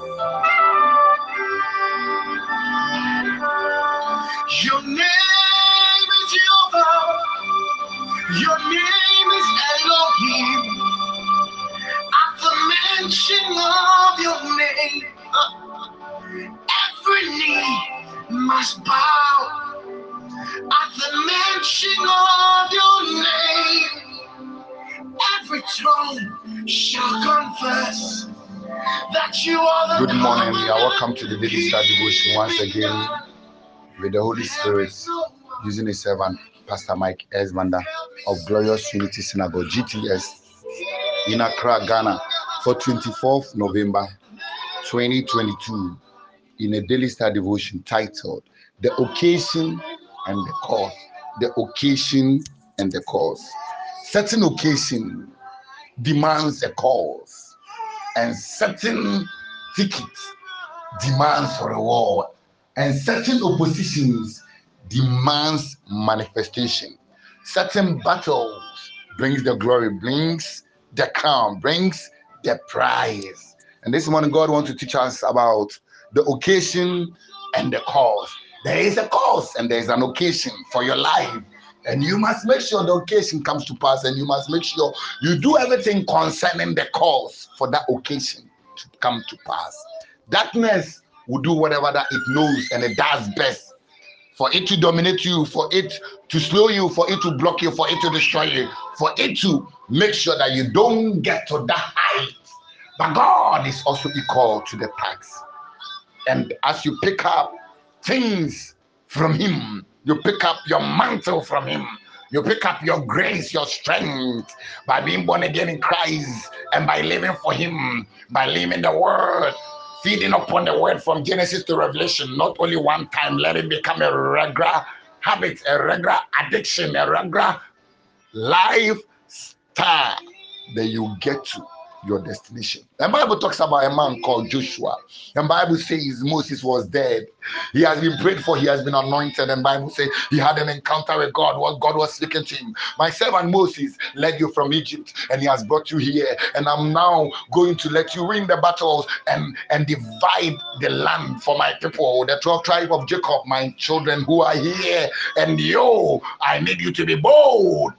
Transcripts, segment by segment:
Your to the Daily Star Devotion once again with the Holy Spirit using His servant, Pastor Mike Esmanda of Glorious Unity Synagogue, GTS, in Accra, Ghana, for 24th November 2022 in a Daily Star Devotion titled The Occasion and the Cause. The Occasion and the Cause. Certain occasion demands a cause, and certain ticket demands for a war, and certain oppositions demands manifestation. Certain battles brings the glory, brings the crown, brings the prize. And this morning, God wants to teach us about the occasion and the cause. There is a cause and there is an occasion for your life. And you must make sure the occasion comes to pass, and you must make sure you do everything concerning the cause for that occasion to come to pass. Darkness will do whatever that it knows and it does best for it to dominate you, for it to slow you, for it to block you, for it to destroy you, for it to make sure that you don't get to that height. But God is also equal to the tax. And as you pick up things from Him, you pick up your mantle from Him. You pick up your grace, your strength by being born again in Christ and by living for Him, by living the Word, feeding upon the Word from Genesis to Revelation, not only one time, let it become a regular habit, a regular addiction, a regular lifestyle that you get to your destination. The Bible talks about a man called Joshua. The Bible says Moses was dead. He has been prayed for, he has been anointed. And Bible says he had an encounter with God. What God was speaking to him. My servant Moses led you from Egypt, and he has brought you here. And I'm now going to let you win the battles and, and divide the land for my people, the 12 tribe of Jacob, my children who are here. And yo, I need you to be bold.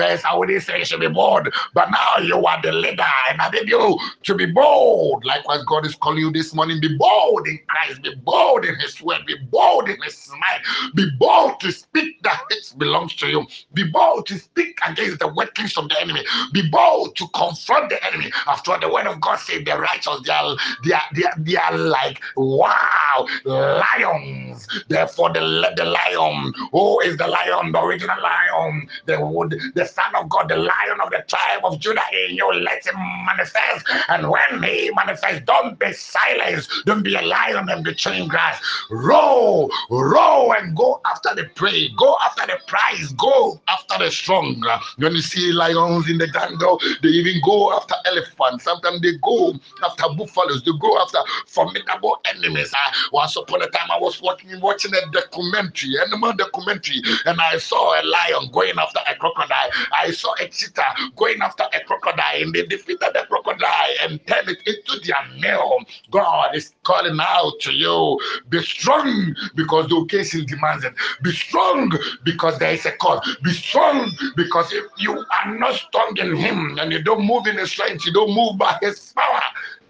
First, I wouldn't say you should be bold, but now you are the leader, and I need you to be bold. Likewise, God is calling you this morning. Be bold in Christ, be bold in His word, be bold in His smile, be bold to speak that which belongs to you, be bold to speak against the workings of the enemy, be bold to confront the enemy. After the word of God says the righteous, they are, they are, they are, they are like wow, lions. Therefore, the, the lion, who is the lion, the original lion, the wood, the Son of God, the Lion of the tribe of Judah in you. Let him manifest. And when he manifests, don't be silenced. Don't be a lion and be chewing grass. Row, row, and go after the prey. Go after the prize. Go after the strong. When you see lions in the jungle, they even go after elephants. Sometimes they go after buffaloes. They go after formidable enemies. Uh, once upon a time, I was watching watching a documentary, animal documentary, and I saw a lion going after a crocodile. I saw a cheetah going after a crocodile, and they defeated the crocodile and turned it into their meal. God is calling out to you be strong because the occasion demands it. Be strong because there is a cause. Be strong because if you are not strong in Him and you don't move in His strength, you don't move by His power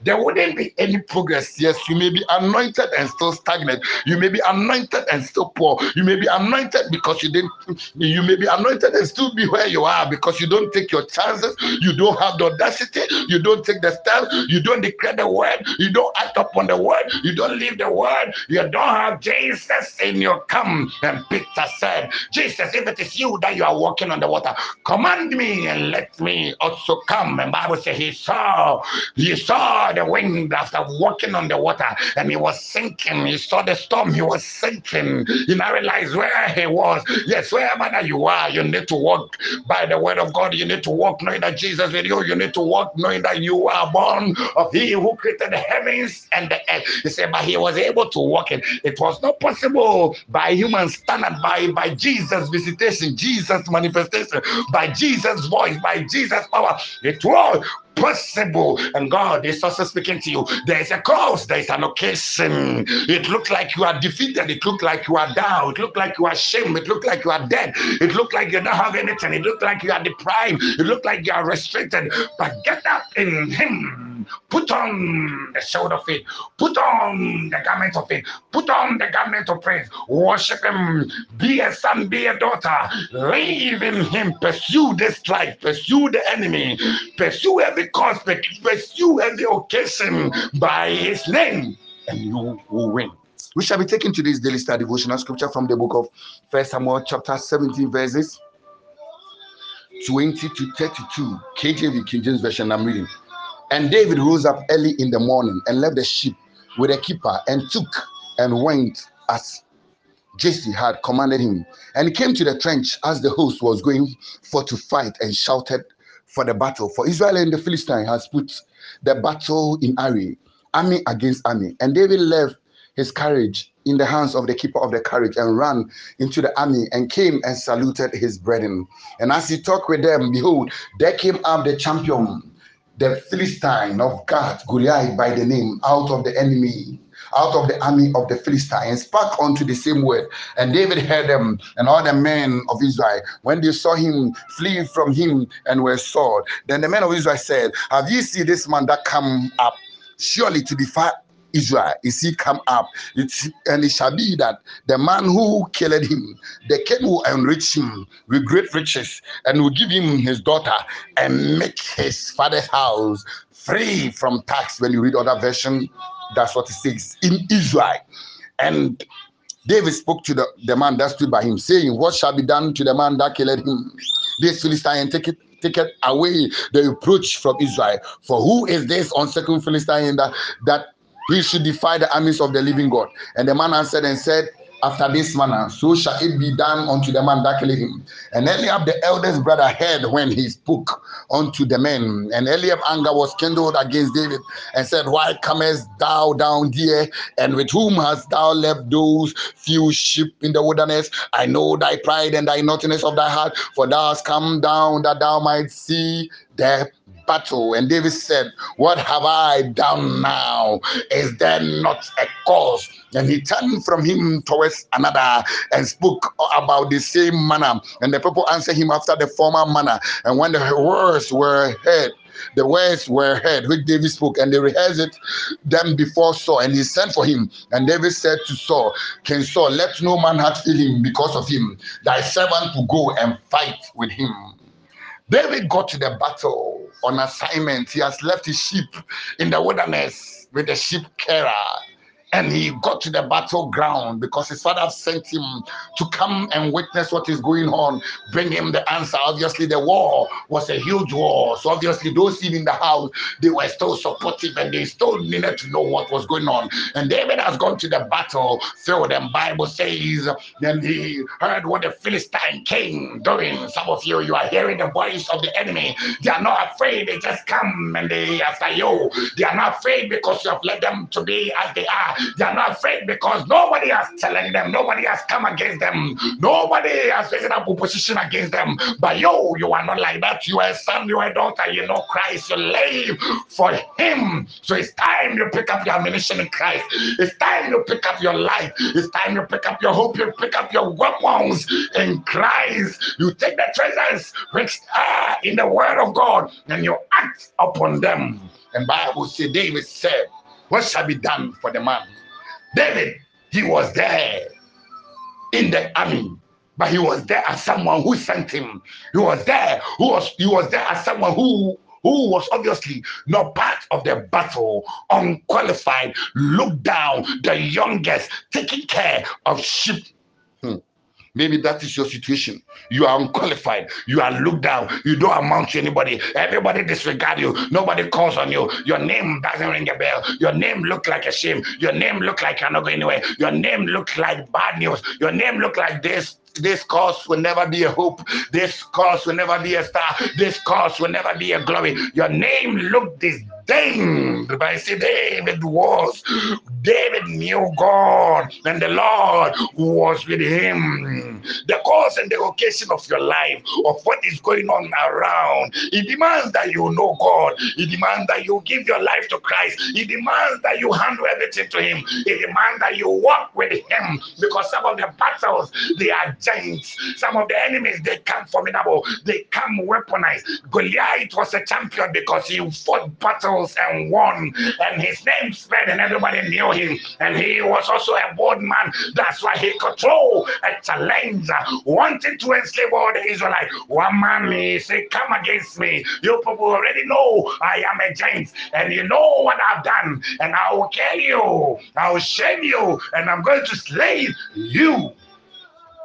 there wouldn't be any progress. Yes, you may be anointed and still stagnant. You may be anointed and still poor. You may be anointed because you didn't, you may be anointed and still be where you are because you don't take your chances. You don't have the audacity. You don't take the step. You don't declare the word. You don't act upon the word. You don't leave the word. You don't have Jesus in your come. And Peter said, Jesus, if it is you that you are walking on the water, command me and let me also come. And Bible says he saw, he saw the wind after walking on the water and he was sinking. He saw the storm, he was sinking. He now realized where he was. Yes, wherever that you are, you need to walk by the word of God. You need to walk knowing that Jesus with you. You need to walk knowing that you are born of He who created the heavens and the earth. He said, but he was able to walk it. It was not possible by human standard, by, by Jesus' visitation, Jesus' manifestation, by Jesus' voice, by Jesus' power. It was impossible. And God is also speaking to you. There is a cause, there is an occasion. It looked like you are defeated, it looked like you are down, it looked like you are ashamed, it looked like you are dead, it looked like you don't have anything, it looked like you are deprived, it looked like you are restricted. But get up in Him, put on the sword of faith, put on the garment of faith, put on the garment of praise, worship Him, be a son, be a daughter, live in Him, pursue this life, pursue the enemy, pursue every cause, pursue every occasion by His name, and you will win. We shall be taking today's daily star devotional scripture from the book of First Samuel, chapter 17, verses 20 to 32. KJV, King James Version, I'm reading. And David rose up early in the morning and left the sheep with a keeper and took and went as Jesse had commanded him. And he came to the trench as the host was going for to fight and shouted for the battle. For Israel and the Philistine has put the battle in array, army against army. And David left his carriage in the hands of the keeper of the carriage and ran into the army and came and saluted his brethren. And as he talked with them, behold, there came up the champion, the Philistine of Gath, Goliath by the name, out of the enemy out of the army of the Philistines, spoke unto the same word. And David heard them, and all the men of Israel, when they saw him flee from him and were sword. Then the men of Israel said, Have ye seen this man that come up surely to defy Israel is he come up. And it shall be that the man who killed him, the king will enrich him with great riches and will give him his daughter and make his father's house free from tax. When you read other version, that's what it says in Israel. And David spoke to the, the man that stood by him, saying, What shall be done to the man that killed him? This Philistine take it take it away the reproach from Israel. For who is this unsecond Philistine that that he should defy the armies of the living God. And the man answered and said, after this manner, so shall it be done unto the man that killed him. And Eliab, the eldest brother, heard when he spoke unto the men. And Eliab anger was kindled against David and said, Why comest thou down here? And with whom hast thou left those few sheep in the wilderness? I know thy pride and thy naughtiness of thy heart, for thou hast come down that thou might see the battle. And David said, What have I done now? Is there not a cause? And he turned from him towards another and spoke about the same manner. And the people answered him after the former manner. And when the words were heard, the words were heard which David spoke, and they rehearsed it them before Saul, and he sent for him. And David said to Saul, King Saul, let no man fail him because of him, thy servant to go and fight with him. David got to the battle on assignment. He has left his sheep in the wilderness with the sheep carer and he got to the battleground because his father sent him to come and witness what is going on, bring him the answer. Obviously, the war was a huge war. So, obviously, those in the house they were still supportive and they still needed to know what was going on. And David has gone to the battlefield, and Bible says, then he heard what the Philistine king doing. Some of you, you are hearing the voice of the enemy. They are not afraid, they just come and they after you. They are not afraid because you have led them to be as they are. They are not afraid because nobody has challenged them, nobody has come against them, nobody has taken up opposition against them. But you, you are not like that. You are a son, you are a daughter, you know Christ, you live for Him. So it's time you pick up your ammunition in Christ. It's time you pick up your life. It's time you pick up your hope, you pick up your weapons in Christ. You take the treasures which are in the Word of God and you act upon them. And Bible said, David said, what shall be done for the man? David, he was there in the army, but he was there as someone who sent him. He was there, who was he was there as someone who who was obviously not part of the battle, unqualified, looked down, the youngest, taking care of sheep. Maybe that is your situation. You are unqualified. You are looked down. You don't amount to anybody. Everybody disregard you. Nobody calls on you. Your name doesn't ring a bell. Your name look like a shame. Your name look like you're not going anywhere. Your name look like bad news. Your name look like this this cause will never be a hope. This cause will never be a star. This cause will never be a glory. Your name looked disdained by see David was. David knew God and the Lord was with him. The cause and the occasion of your life, of what is going on around, it demands that you know God. It demands that you give your life to Christ. It demands that you handle everything to Him. It demands that you walk with Him because some of the battles they are giants. Some of the enemies they come formidable. They come weaponized. Goliath was a champion because he fought battles and won, and his name spread, and everybody knew him. And he was also a bold man. That's why he controlled a challenger, wanting to enslave all the Israelites. One man he said, Come against me. You people already know I am a giant, and you know what I've done, and I will kill you, I will shame you, and I'm going to slay you.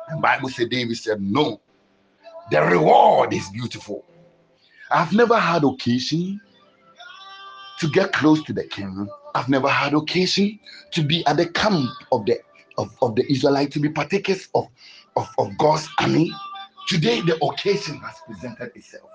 The Bible said David said, No, the reward is beautiful. I've never had occasion to get close to the king. I've never had occasion to be at the camp of the of, of the Israelites to be partakers of, of, of God's army. Today the occasion has presented itself.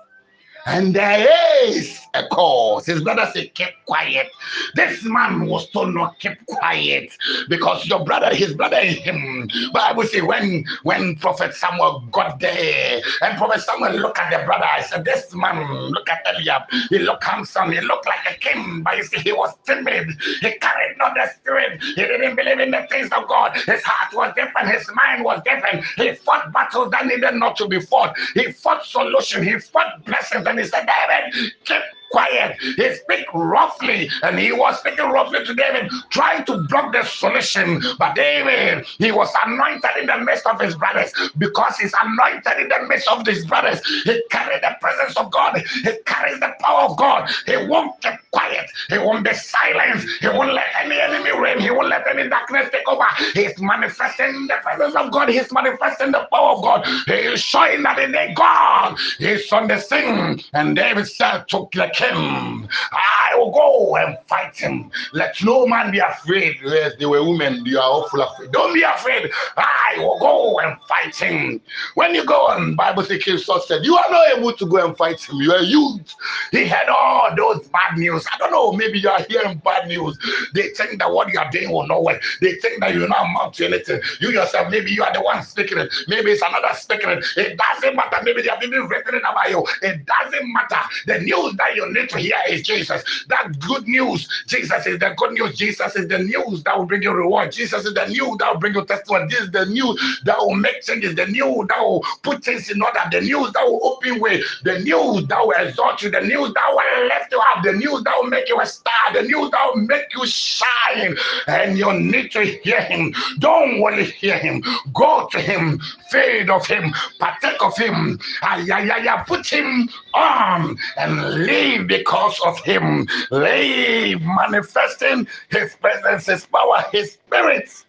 And there is a cause. His brother said, keep quiet. This man was told not keep quiet because your brother, his brother and him. Bible say when when Prophet Samuel got there and Prophet Samuel looked at the brother, I said, This man, look at Eliab. He looked handsome, he looked like a king, but you see, he was timid. He carried not the spirit, he didn't believe in the things of God. His heart was different, his mind was different. He fought battles that needed not to be fought. He fought solution, he fought blessings, and he said, David, keep quiet. He speak roughly, and he was speaking roughly to David, trying to block the solution. But David, he was anointed in the midst of his brothers because he's anointed in the midst of his brothers. He carried the presence of God, he carries the power of God. He won't keep quiet, he won't be silent, he won't let any enemy reign, he won't let any darkness take over. He's manifesting the presence of God, he's manifesting the power of God. He is showing that in the God he's on the scene. And David said to the him. I will go and fight him. Let no man be afraid. Yes, they were women. You are of faith. Don't be afraid. I will go and fight him. When you go on, Bible says King Saul said, You are not able to go and fight him. You are youth. He had all those bad news. I don't know. Maybe you are hearing bad news. They think that what you are doing will not work. They think that you're not amount to anything. You yourself, maybe you are the one speaking it. Maybe it's another speaking it. It doesn't matter. Maybe they have even written it about you. It doesn't matter. The news that you need to hear is Jesus. That good news. Jesus is the good news. Jesus is the news that will bring you reward. Jesus is the news that will bring you testimony. This is the news that will make changes. The news that will put things in order. The news that will open way. The news that will exalt you. The news that will lift you up. The news that will make you a star. The news that will make you shine. And you need to hear him. Don't only hear him. Go to him. Feed of him. Partake of him. Ay, ay, ay, ay, put him on and live because of him. Live manifesting his presence, his power, his spirit.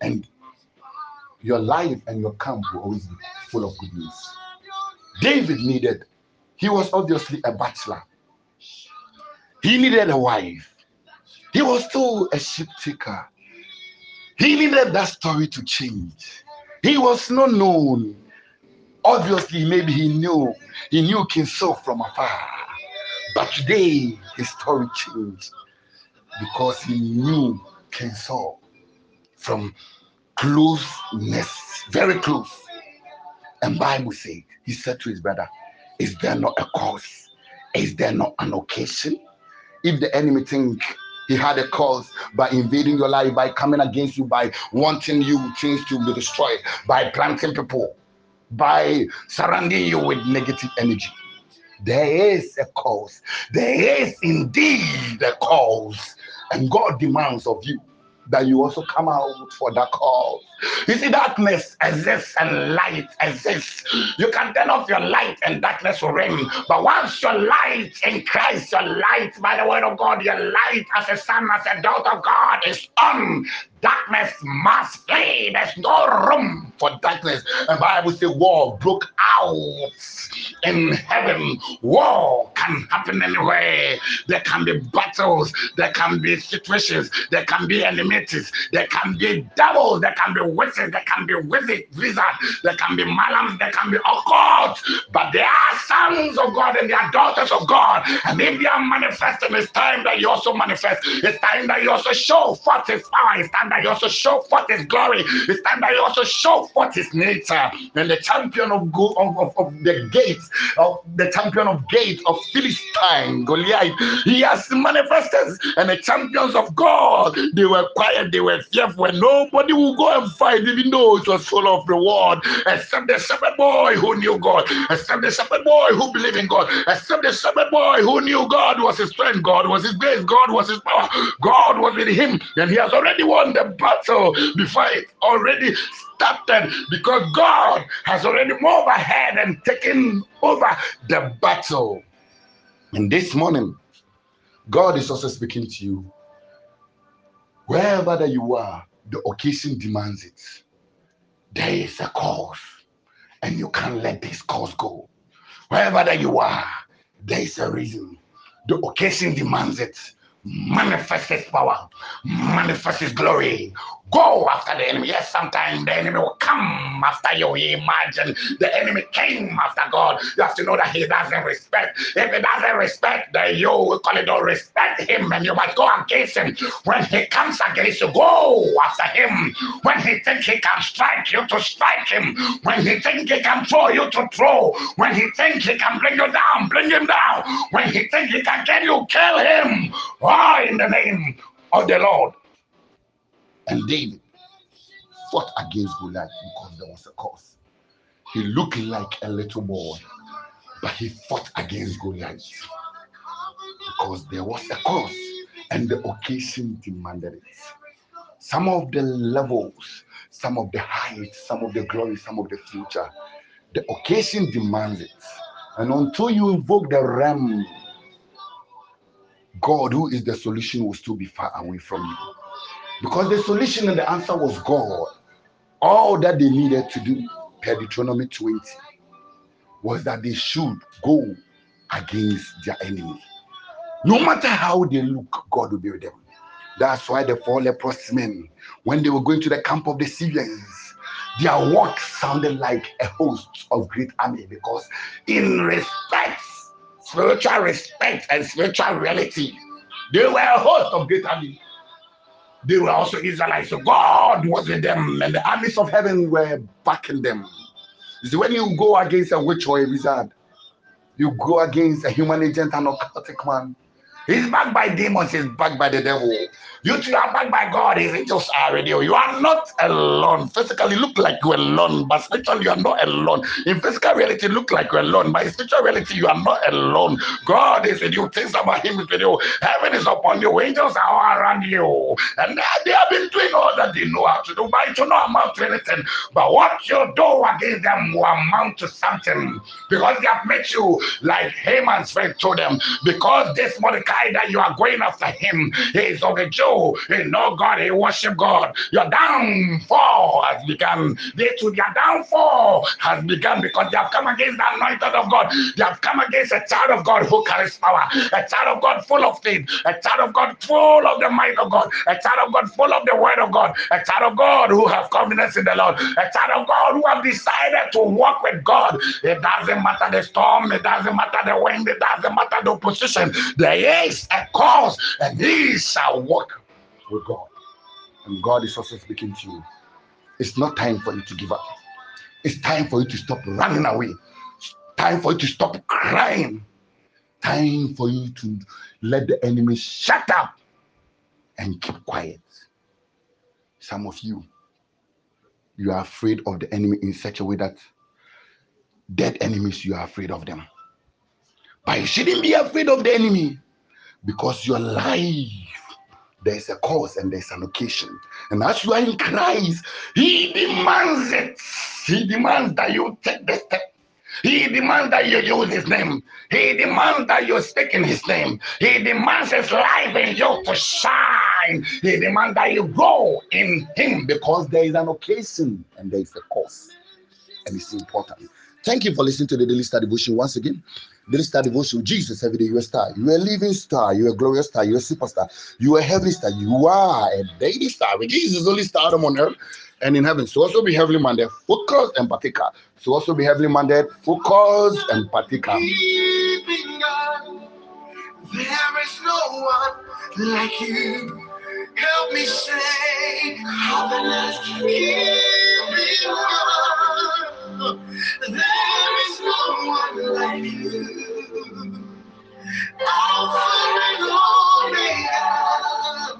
And your life and your camp will always be full of good news. David needed, he was obviously a bachelor. He needed a wife. He was still a sheep taker. He needed that story to change. He was not known. Obviously, maybe he knew. He knew King Saul from afar. But today, his story changed because he knew King Saul from closeness, very close. And Bible says, he said to his brother, is there not a cause? Is there not an occasion? If the enemy think he had a cause by invading your life, by coming against you, by wanting you things to be destroyed, by planting people, by surrounding you with negative energy. There is a cause. There is indeed a cause. And God demands of you that you also come out for that cause. You see, darkness exists and light exists. You can turn off your light and darkness will reign. But once your light in Christ, your light by the word of God, your light as a son, as a daughter of God is on, darkness must flee. There's no room for darkness. And Bible say war broke out in heaven. War can happen anywhere. There can be battles, there can be situations, there can be enmities, there can be devils, there can be witches, there can be wizard, wizards, there can be malams, there can be occult. But they are sons of God and they are daughters of God. And if they are manifesting, it's time that you also manifest. It's time that you also show forth his power. It's time that you also show forth his glory. It's time that you also show forth his nature. And the champion of, of, of, of the gates, of the champion of gates of Philistine, Goliath, he has manifested. And the champions of God, they were quiet, they were fearful, and nobody will go and fight, even though it was full of reward, except the shepherd boy who knew God, except the shepherd boy who believed in God, except the shepherd boy who knew God was his strength, God was his grace, God was his power, God was with him, and he has already won the battle before it already started because God has already moved ahead and taken over the battle. And this morning, God is also speaking to you. Wherever that you are, the occasion demands it. There is a cause, and you can't let this cause go. Wherever that you are, there is a reason. The occasion demands it. Manifest his power, manifest his glory, Go after the enemy. Yes, sometimes the enemy will come after you. Imagine the enemy came after God. You have to know that he doesn't respect. If he doesn't respect, then you will call it don't respect him and you must go against him. When he comes against you, go after him. When he thinks he can strike you, to strike him. When he thinks he can throw you, to throw. When he thinks he can bring you down, bring him down. When he thinks he can kill you, kill him. Oh, in the name of the Lord. And David fought against Goliath because there was a cause. He looked like a little boy, but he fought against Goliath because there was a cause and the occasion demanded it. Some of the levels, some of the heights, some of the glory, some of the future, the occasion demands it. And until you invoke the realm, God, who is the solution, will still be far away from you. Because the solution and the answer was God. All that they needed to do, per Deuteronomy 20, was that they should go against their enemy. No matter how they look, God will be with them. That's why the four leprous men, when they were going to the camp of the Syrians, their walk sounded like a host of great army because, in respect, spiritual respect, and spiritual reality, they were a host of great army they were also Israelites. So God was with them, and the armies of heaven were backing them. You see, when you go against a witch or a wizard, you go against a human agent and a occultic man, He's backed by demons, he's backed by the devil. You two are backed by God, his angels are with you. Are not alone. Physically look like you're alone, but spiritually you are not alone. In physical reality, look like you're alone, but in spiritual reality, you are not alone. God is with you, things about him is with you. Heaven is upon you, angels are all around you. And they have been doing all that they know how to do, but it will not amount to anything. But what you do against them will amount to something. Because they have made you like Haman's friend told them, because this Mordecai that you are going after him is of a Jew. He know God, he worship God. Your downfall has begun. They to their downfall has begun because they have come against the anointed of God. They have come against a child of God who carries power, a child of God full of faith, a child of God full of the might of God, a child of God full of the word of God, a child of God who have confidence in the Lord, a child of God who have decided to walk with God. It doesn't matter the storm, it doesn't matter the wind, it doesn't matter the opposition. There is a cause, and he shall walk with God. And God is also speaking to you. It's not time for you to give up. It's time for you to stop running away. It's time for you to stop crying. Time for you to let the enemy shut up and keep quiet. Some of you, you are afraid of the enemy in such a way that dead enemies, you are afraid of them. But you shouldn't be afraid of the enemy because your life there's a cause and there's an occasion. And as you are in Christ, He demands it. He demands that you take the step. He demands that you use His name. He demands that you speak in His name. He demands His life in you to shine he demands that you grow in him because there is an occasion and there is a cause. And it's important. Thank you for listening to the Daily Star Devotion once again. Daily Star Devotion, Jesus, every day you're a star. You're a living star. You're a glorious star. You're a superstar. You're a heavenly star. You are a daily star. With Jesus only stardom on earth and in heaven. So also be heavenly minded, focus and partaker. So also be heavenly minded, focus and partaker. There is no one like you. Help me say, covenant keeping God. Oh,